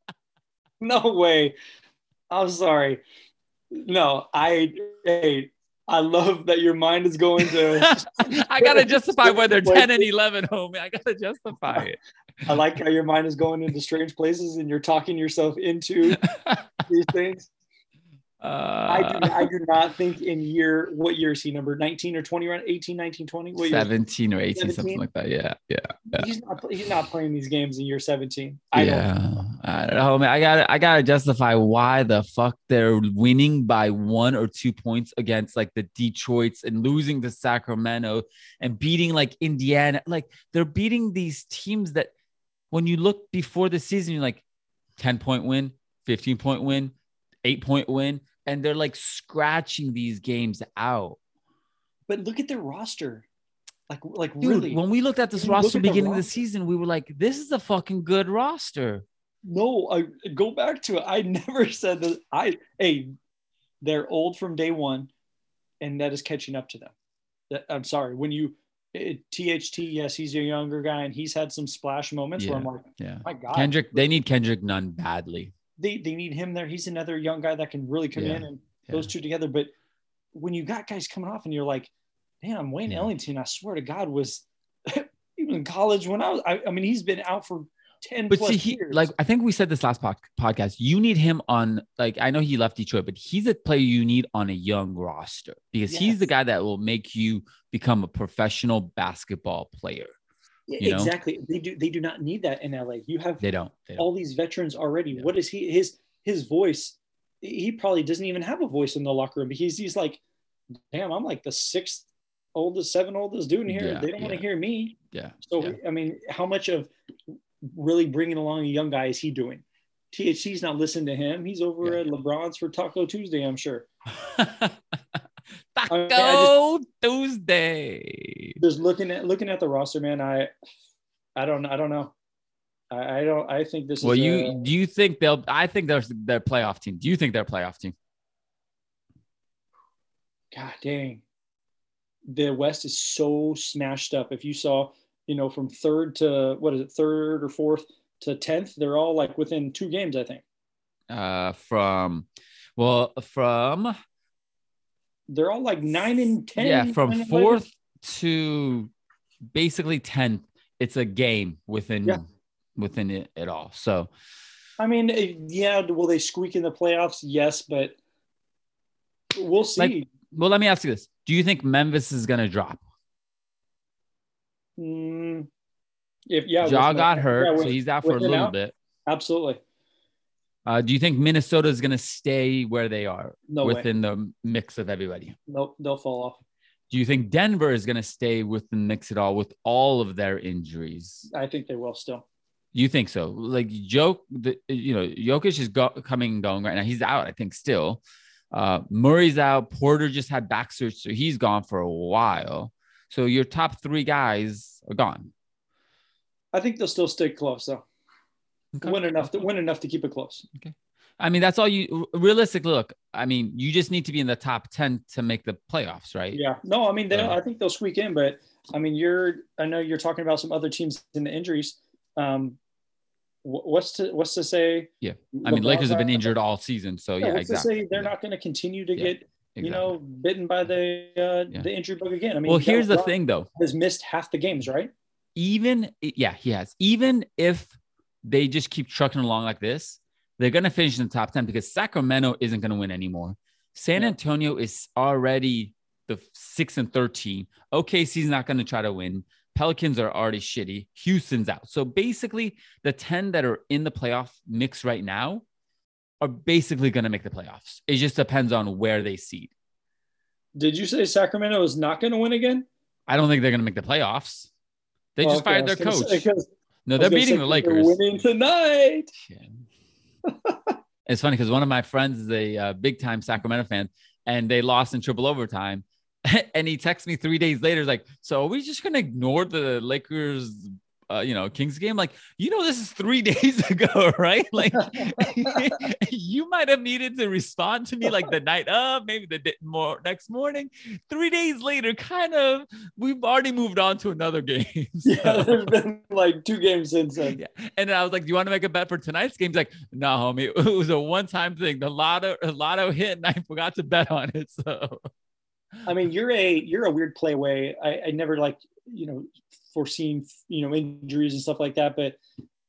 no way. I'm sorry. No, I hey, I love that your mind is going to. I gotta justify whether ten and eleven, homie. I gotta justify it. I like how your mind is going into strange places and you're talking yourself into these things. Uh, I do, I do not think in year what year is he number 19 or 20 around 18 19 20 what year? 17 or 18 something like that. Yeah yeah yeah. He's not he's not playing these games in year 17 I yeah. Don't i don't know man i gotta i gotta justify why the fuck they're winning by one or two points against like the detroits and losing to sacramento and beating like indiana. Like they're beating these teams that when you look before the season you're like 10 point win 15 point win 8 point win and they're like scratching these games out. But look at their roster. Like like Dude, really. when we looked at this When you look roster at beginning of the season, we were like, this is a fucking good roster. no I go back to it. I never said that I hey they're old from day one and that is catching up to them. That- I'm sorry. When you eh, it, THT yes he's a younger guy and he's had some splash moments where I'm like Yeah. my god Kendrick, they need Kendrick Nunn badly. They, they need him there. He's another young guy that can really come Yeah, in and yeah. those two together. But when you got guys coming off and you're like, damn, Wayne Yeah. Ellington, I swear to God, was was in college when I was. I, I mean, he's been out for ten But plus see, he years. like I think we said this last pod- podcast. You need him on like I know he left Detroit, but he's a player you need on a young roster because he's the guy that will make you become a professional basketball player. Yeah, you know? exactly. They do. They do not need that in LA. You have They don't. They don't. all these veterans already. Yeah. What is he? His his voice. He probably doesn't even have a voice in the locker room because he's like, damn, I'm like the sixth oldest, seven oldest dude in here. Yeah, they don't want to hear me. Yeah. So yeah. I mean, how much of really bringing along a young guy is he doing? THT's not listening to him. He's over Yeah. at LeBron's for Taco Tuesday, I'm sure. Taco mean, I Tuesday. Just looking at looking at the roster, man. I I don't I don't know. I, I don't. I think this is. Well, is. you a- do you think they'll? I think they're their playoff team. Do you think they're a playoff team? God dang. The West is so smashed up. If you saw, you know, from third to what is it, third or fourth to tenth, they're all like within two games, I think. Uh, from well, from They're all like nine and ten. yeah, from fourth to basically tenth. It's a game within Yeah. within it, at all. So I mean, eh, yeah, will they squeak in the playoffs? Yes, but we'll see. Like- well, let me ask you this: Do you think Memphis is gonna drop? Mm, if yeah, Ja with- got hurt, yeah, with- so he's out for a little out? bit. absolutely Uh, do you think Minnesota is gonna stay where they are no way. within the mix of everybody? Nope, they'll fall off. Do you think Denver is going to stay with the mix at all with all of their injuries? I think they will still. You think so? Like Joke, the, you know, Jokic is go, coming and going right now. He's out, I think, still. Uh, Murray's out. Porter just had back surgery, so he's gone for a while. So your top three guys are gone. I think they'll still stay close though. Okay. Win enough to win enough to keep it close. I mean, that's all you realistically look. I mean, you just need to be in the top 10 to make the playoffs, right? Yeah. No, I mean, they, Yeah. I think they'll squeak in, but I mean, you're. I know you're talking about some other teams in the injuries. Um, what's to what's to say? Yeah. I mean, LeBron's Lakers have been injured all season. So, Yeah, yeah, what's exactly. to say they're Yeah, not going to continue to get you exactly. know bitten by the uh, the injury bug again? I mean, well, here's the thing, though. Has missed half the games, right? even yeah, he has. Even if they just keep trucking along like this, they're gonna finish in the top 10 because Sacramento isn't gonna win anymore. San Yeah. Antonio is already the six and 13. OKC's not gonna try to win. Pelicans are already shitty. Houston's out. So basically, the 10 that are in the playoff mix right now are basically gonna make the playoffs. It just depends on where they seed. Did you say Sacramento is not going to win again? I don't think they're gonna make the playoffs. They Oh, just okay, fired their coach. say- no, they're beating the the 'cause they're Lakers. winning tonight. Shit. It's funny because one of my friends is a uh, big time Sacramento fan, and they lost in triple overtime. and he texts me three days later, like, "So are we just gonna ignore the Lakers, uh, you know, Kings game? Like, you know, this is three days ago, right? Like, you might have needed to respond to me like the night of, maybe the day, more next morning. Three days later, kind of, we've already moved on to another game. Yeah, there's been like two games since then. yeah. And then I was like, "Do you want to make a bet for tonight's game?" He's like, "No, homie. It was a one-time thing. The lotto, lotto hit, and I forgot to bet on it." So I mean, you're a you're a weird play away. I, I never like you know foreseen you know injuries and stuff like that. But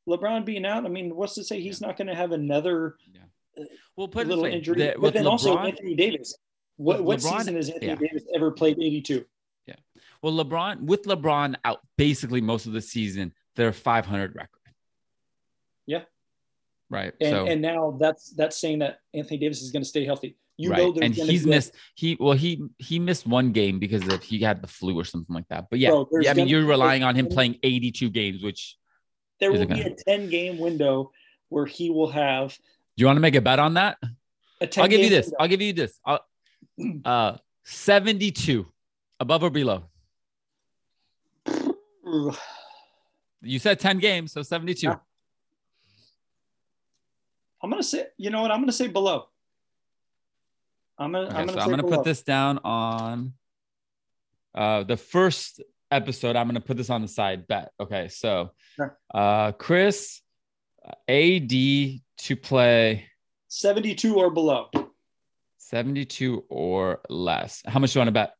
LeBron being out, I mean, what's to say he's not going to have another Yeah. Uh, well, put little way, injury, the, but then LeBron, also Anthony Davis. What what LeBron, season has Anthony yeah. Davis ever played 82? Yeah. Well, LeBron with LeBron out basically most of the season, they're 500 record. Yeah. Right. And so and now that's that's saying that Anthony Davis is going to stay healthy. You right. know, and he's be missed he well he he missed one game because of he had the flu or something like that. But yeah, Bro, yeah I mean you're relying on him playing 82 games, which there will be a 10 game window where he will have do you want to make a bet on that? I'll give you this. window. I'll give you this. I'll, uh 72 above or below. You said 10 games, so 72. Yeah. I'm gonna say, you know what? I'm gonna say below. I'm gonna. Okay, I'm gonna. so I'm gonna put this down on uh the first episode. I'm gonna put this on the side bet. Okay, so Sure. uh Chris uh, AD to play 72 or below. 72 or less. How much do you want to bet?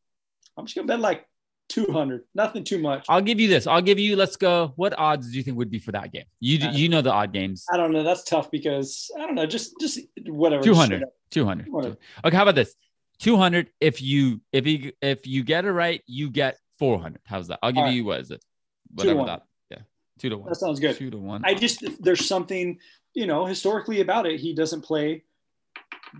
I'm just gonna bet like 200. Nothing too much. I'll give you this. I'll give you. Let's go. What odds do you think would be for that game? You Uh, you know the odd games. I don't know. That's tough because I don't know. Just just whatever. 200. Straight up. 200. 200. Okay, how about this? 200 if you if you if you get it right, you get 400. How's that? I'll give All right. you what is it? Two to Whatever one. that. Yeah. 2 to 1. That sounds good. 2 to 1. I just there's something you know historically about it. He doesn't play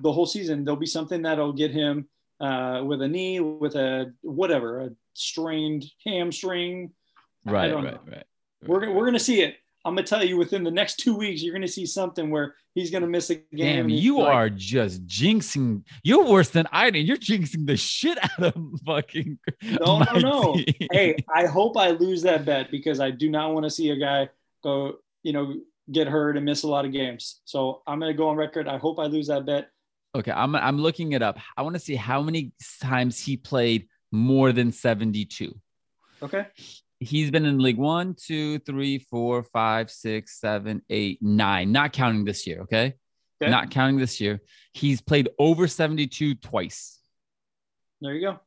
the whole season. There'll be something that'll get him uh, with a knee, with a whatever, a strained hamstring. I right, right, right. We're gonna- we're gonna see it. I'm gonna tell you within the next two weeks, you're gonna see something where he's gonna miss a game. Damn, you like- are just jinxing. You're worse than I. You're jinxing the shit out of fucking. No, no, no. team. hey, I hope I lose that bet because I do not want to see a guy go, you know, get hurt and miss a lot of games. So I'm gonna go on record. I hope I lose that bet. Okay, I'm I'm looking it up. I want to see how many times he played more than 72. Okay. He's been in league one, two, three, four, five, six, seven, eight, nine. Not counting this year. Okay, Okay. not counting this year. He's played over 72 twice, There you go.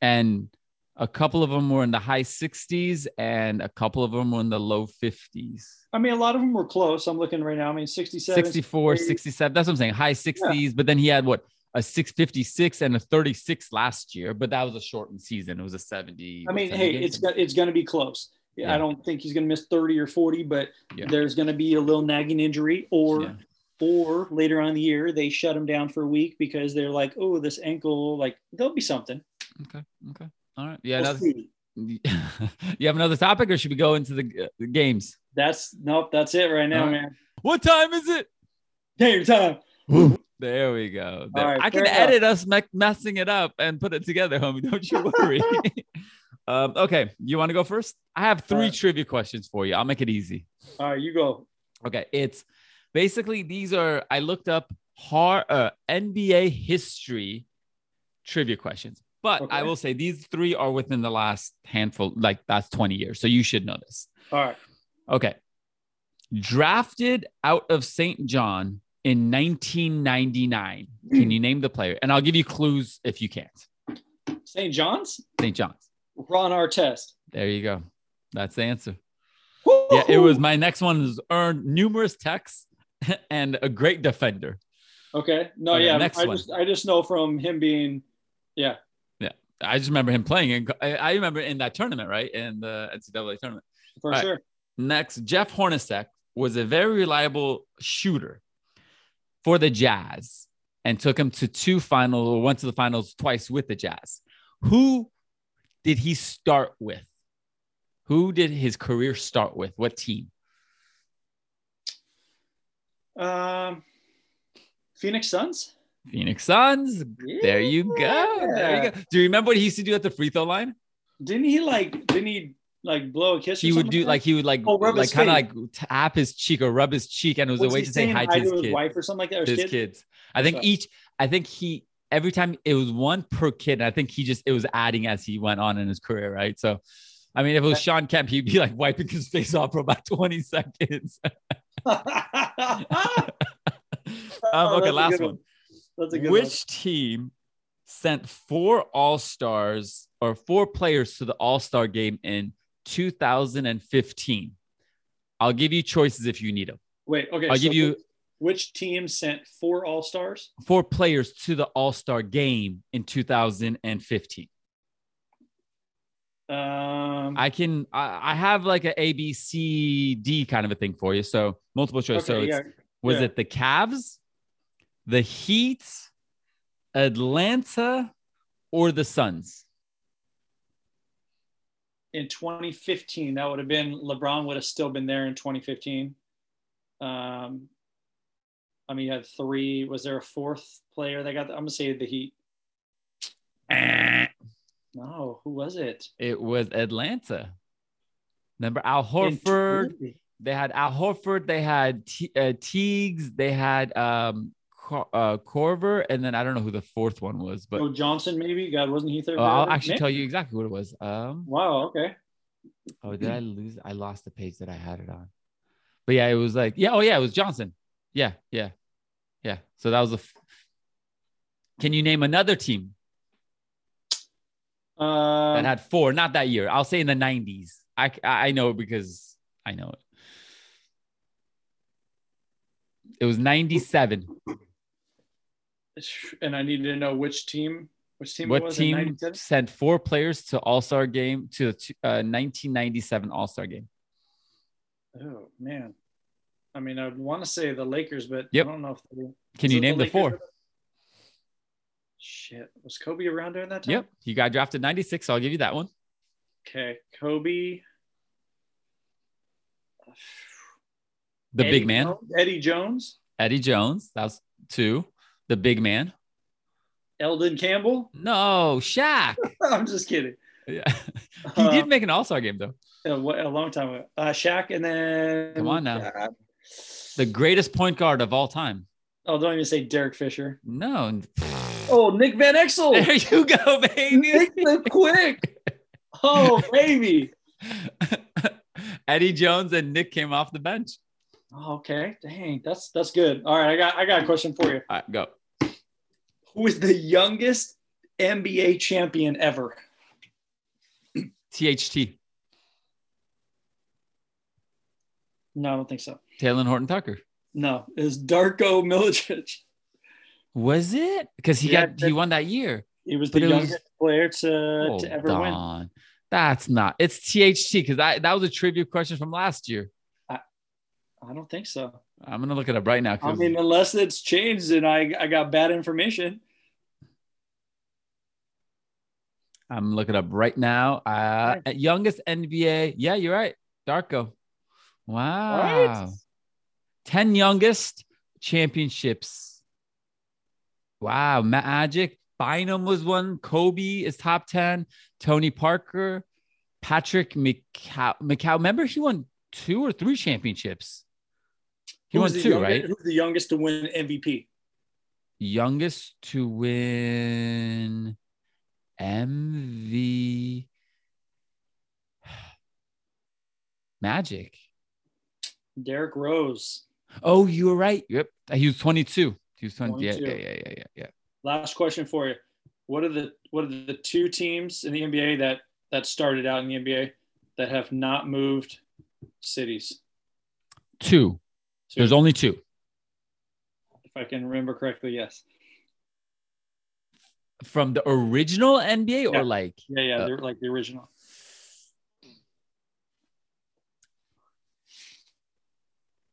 and a couple of them were in the high 60s, and a couple of them were in the low 50s. I mean, a lot of them were close. I'm looking right now. I mean, 67, 64, 68. 67. That's what I'm saying. High 60s, but then he had what a 656 and a 36 last year, but that was a shortened season. It was a 70. I mean, 70 hey, games? it's got, it's going to be close. Yeah. I don't think he's going to miss 30 or 40, but Yeah. there's going to be a little nagging injury, or Yeah. or later on in the year they shut him down for a week because they're like, oh, this ankle, like there'll be something. okay. Okay. All right. Yeah. We'll you have another topic, or should we go into the, uh, the games? That's nope. That's it right now, All right. man. What time is it? Game your time. There we go. There. All right, I can fair enough. edit us me- messing it up and put it together, homie. Don't you worry. um, okay, you want to go first? I have three All right. trivia questions for you. I'll make it easy. All right, you go. Okay, it's basically these are I looked up hard uh, NBA history trivia questions, but I will say these three are within the last handful, like that's 20 years, so you should know this. All right. Okay, drafted out of St. John in 1999. Can you name the player? And I'll give you clues if you can't. St. John's. St. John's. Ron Artest. There you go. That's the answer. Yeah, it was my next one is earned numerous texts and a great defender. Okay. No, Okay, yeah. next I one. just I just know from him being, yeah, I just remember him playing, and I I remember in that tournament, right, in the NCAA tournament. for All right. sure. Next, Jeff Hornacek was a very reliable shooter for the Jazz, and took him to two finals, or went to the finals twice with the Jazz. Who did he start with? Who did his career start with? What team? Um, Phoenix Suns. Phoenix Suns. There you go. There you go. Do you remember what he used to do at the free throw line? Didn't he like? Didn't he like blow a kiss? Or He would do like he would like Oh, like kind of like tap his cheek or rub his cheek, and it was Was a way to say hi to his his wife or something like that? Or his his kids. kid? I think each. I think he every time it was one per kid. And I think he just it was adding as he went on in his career, right? So, I mean, if it was Shawn Kemp, he'd be like wiping his face off for about twenty seconds. um, Oh, okay, last one. one. That's a good Which one. team sent four All Stars or four players to the All Star game in 2015? I'll give you choices if you need them. Wait, okay. I'll so give you Which team sent four All Stars? Four players to the All Star game in 2015. Um, I can. I, I have like a A B C D kind of a thing for you. So multiple choice. okay, so it's, yeah. was yeah. it the Cavs, the Heat, Atlanta, or the Suns? in 2015, that would have been LeBron would have still been there in 2015. Um, I mean, you had three. Was there a fourth player that got? The, I'm gonna say the Heat. No, who was it? It was Atlanta. Remember Al Horford? They had Al Horford. They had T- uh, Teagues. They had um, uh, Korver, and then I don't know who the fourth one was, but Joe Johnson, maybe. God, wasn't he there? oh, I'll actually Maybe. tell you exactly what it was. Um, Wow. Okay. oh, did I lose? I lost the page that I had it on. But yeah, it was like yeah. Oh yeah, it was Johnson. Yeah, yeah, yeah. So that was a. F- Can you name another team Um, that had four? Not that year. I'll say in the '90s. I I know it because I know it. It was '97. And I needed to know which team. Which team? What was team sent four players to All Star game to uh, 1997 All Star game? Oh man. I mean, I'd want to say the Lakers, but Yep. I don't know if they, Can you name the Lakers four? Shit, was Kobe around during that time? Yep, you got drafted 96, so I'll give you that one. Okay, Kobe. The Eddie big man, Jones- Eddie Jones, Eddie Jones. That was two. The big man. Elden Campbell. No, Shaq. I'm just kidding. Yeah. he Uh, did make an All Star game though. a, a long time ago. Uh, Shaq, and then Come on now. Uh, The greatest point guard of all time. oh, don't even say Derek Fisher. No. Oh, Nick Van Exel. There you go, baby. Nick the Quick. Oh, baby. Eddie Jones and Nick came off the bench. Okay, dang, that's that's good. All right, I got I got a question for you. All right, go. Who is the youngest NBA champion ever? THT. No, I don't think so. Talen Horton-Tucker. No, it's Darko Milicic. Was it? Because he Yeah, got he won that year. He was the But was- youngest player to, to ever win. That's not. It's THT because that that was a trivia question from last year. I don't think so. I'm gonna look it up right now. I mean, unless it's changed and I I got bad information. I'm looking up right now. Uh, at youngest NBA. Yeah, you're right. Darko. Wow. 10 youngest championships. Wow. Magic. Bynum was one. Kobe is top 10. Tony Parker. Patrick McCaw. McCaw. Remember, he won two or three championships. He won two, youngest- right? Who's the youngest to win MVP? Youngest to win MV. Magic. Derrick Rose. Oh, you were right. Yep. He was 22. He was 20. Yeah, 22. yeah, yeah, yeah, yeah, yeah. Last question for you. What are the what are the two teams in the NBA that that started out in the NBA that have not moved cities? Two. Two. There's only two. if I can remember correctly, yes. From the original NBA Yeah. or like Yeah, yeah, Uh, they're like the original.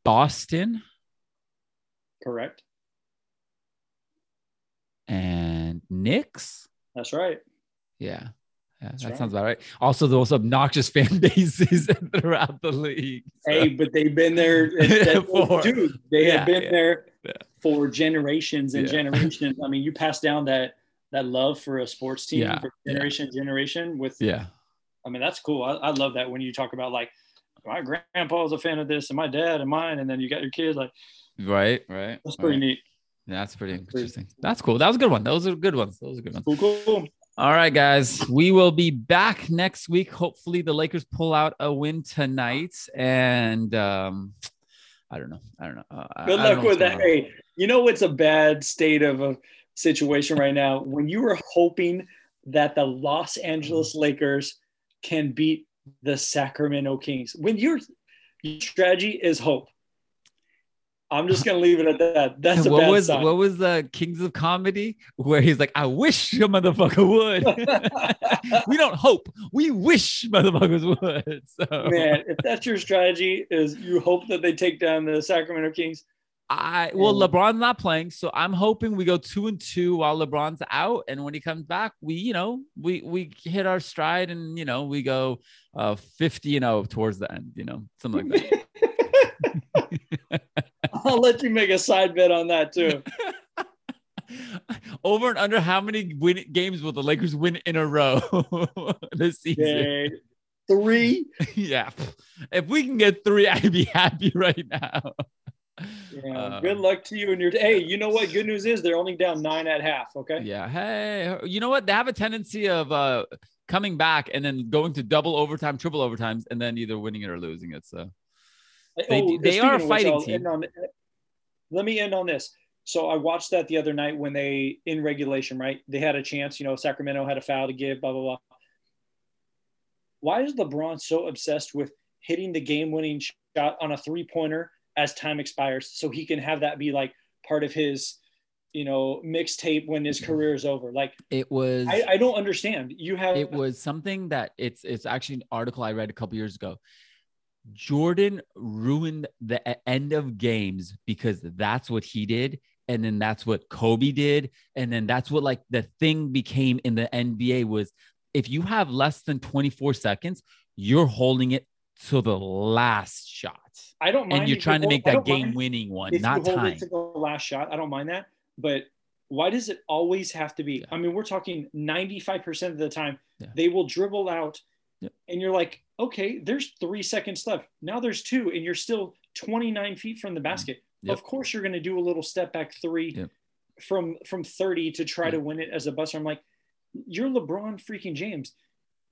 Boston Correct. and Knicks? That's right. Yeah. Yeah, That's that right. sounds about right. Also, those obnoxious fan bases throughout the league. So- Hey, but they've been there, For- dude. They Yeah, have been yeah, there yeah. for generations and generations. I mean, you pass down that that love for a sports team for generation to generation. With, yeah. I mean, that's cool. I, I love that when you talk about like my grandpa was a fan of this, and my dad and mine, and then you got your kids. Like Right, right. that's pretty right. neat. That's pretty That's pretty- interesting. That's cool. That was a good one. Those are good ones. Those are good ones. Cool, cool. All right, guys. We will be back next week. Hopefully, the Lakers pull out a win tonight. And um, I don't know. I don't know. Uh, Good luck with that. Hey, you know what's a bad state of a situation right now? When you were hoping that the Los Angeles Lakers can beat the Sacramento Kings. When your your strategy is hope. I'm just gonna leave it at that. That's what was sign. what was the Kings of Comedy where he's like, I wish a motherfucker would. we don't hope, we wish motherfuckers would. So man, if that's your strategy, is you hope that they take down the Sacramento Kings. I well, LeBron's not playing, so I'm hoping we go two and two while LeBron's out, and when he comes back, we you know we we hit our stride, and you know we go uh 50 and 0 towards the end, you know something like that. I'll let you make a side bet on that too. Over and under how many win games will the Lakers win in a row this season? Okay. Three. yeah. If we can get three, I'd be happy right now. Yeah, uh, good luck to you and your. Hey, you know what? Good news is they're only down nine at half. Okay. Yeah. Hey, you know what? They have a tendency of uh coming back and then going to double overtime, triple overtimes, and then either winning it or losing it. So they, oh, they are fighting which, team. On, let me end on this. So I watched that the other night when they in regulation, right? They had a chance. You know, Sacramento had a foul to give. Blah blah blah. Why is LeBron so obsessed with hitting the game-winning shot on a three-pointer as time expires, so he can have that be like part of his, you know, mixtape when his career is over? Like it was. I, I don't understand. You have. It was something that it's it's actually an article I read a couple years ago Jordan ruined the end of games because that's what he did. And then that's what Kobe did. And then that's what like the thing became in the NBA was if you have less than 24 seconds, you're holding it to the last shot. I don't mind. And you're trying to make that game winning one, not time. to the last shot. I don't mind that. But why does it always have to be? Yeah. I mean, we're talking 95% of the time, yeah. they will dribble out Yep. And you're like, okay, there's three seconds left. Now there's two, and you're still 29 feet from the mm-hmm. basket. Yep. Of course, you're going to do a little step back three yep. from from 30 to try to win it as a buster. I'm like, you're LeBron freaking James.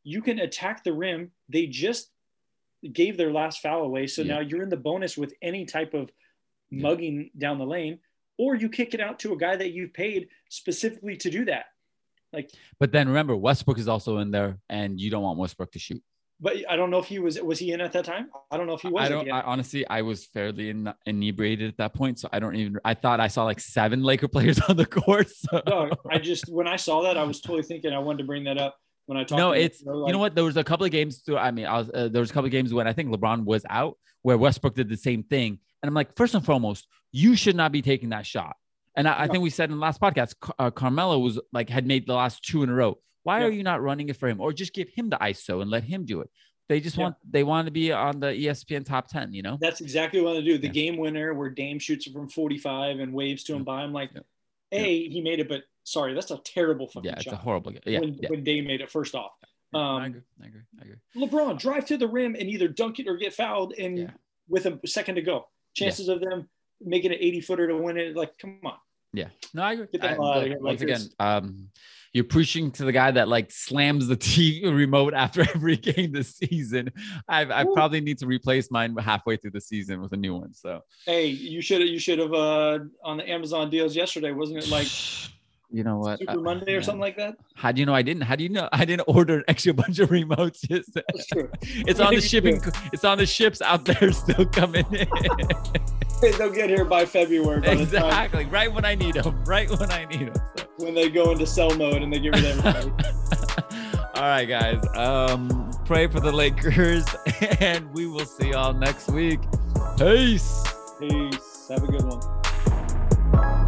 You can attack the rim. They just gave their last foul away, so now you're in the bonus with any type of mugging down the lane, or you kick it out to a guy that you've paid specifically to do that. Like, but then remember, Westbrook is also in there, and you don't want Westbrook to shoot. But I don't know if he was was he in at that time. I don't know if he was. I don't. I, honestly, I was fairly in, inebriated at that point, so I don't even. I thought I saw like seven Laker players on the court. So. No, I just when I saw that, I was totally thinking I wanted to bring that up when I talked. No, it's you know, like, you know what? There was a couple of games. Through, I mean, I was uh, there was a couple of games when I think LeBron was out, where Westbrook did the same thing, and I'm like, first and foremost, you should not be taking that shot. And I, I think we said in the last podcast, uh, Carmelo was like had made the last two in a row. Why yeah. are you not running it for him, or just give him the ISO and let him do it? They just yeah. want they want to be on the ESPN top ten. You know, that's exactly what they do. The yeah. game winner where Dame shoots it from forty five and waves to him by. I'm like, a he made it, but sorry, that's a terrible fucking yeah, it's shot. a horrible. Yeah, when, when Dame made it first off. Um, I agree. I agree. I agree. LeBron drive to the rim and either dunk it or get fouled, and with a second to go, chances of them making an 80 footer to win it, like, come on. Yeah. No, I agree. I, once again, um, you're preaching to the guy that like slams the TV remote after every game this season. I, I probably need to replace mine halfway through the season with a new one. So hey, you should have you should have uh on the Amazon deals yesterday, wasn't it like you know what Super Monday or something like that? How do you know I didn't? How do you know I didn't order an extra bunch of remotes? Just That's true. it's on the shipping. It's on the ships out there still coming in. They'll get here by February. By exactly. Right when I need them. Right when I need them. So. When they go into sell mode and they get rid of everybody. all right, guys. Um, pray for the Lakers, and we will see y'all next week. Peace. Peace. Have a good one.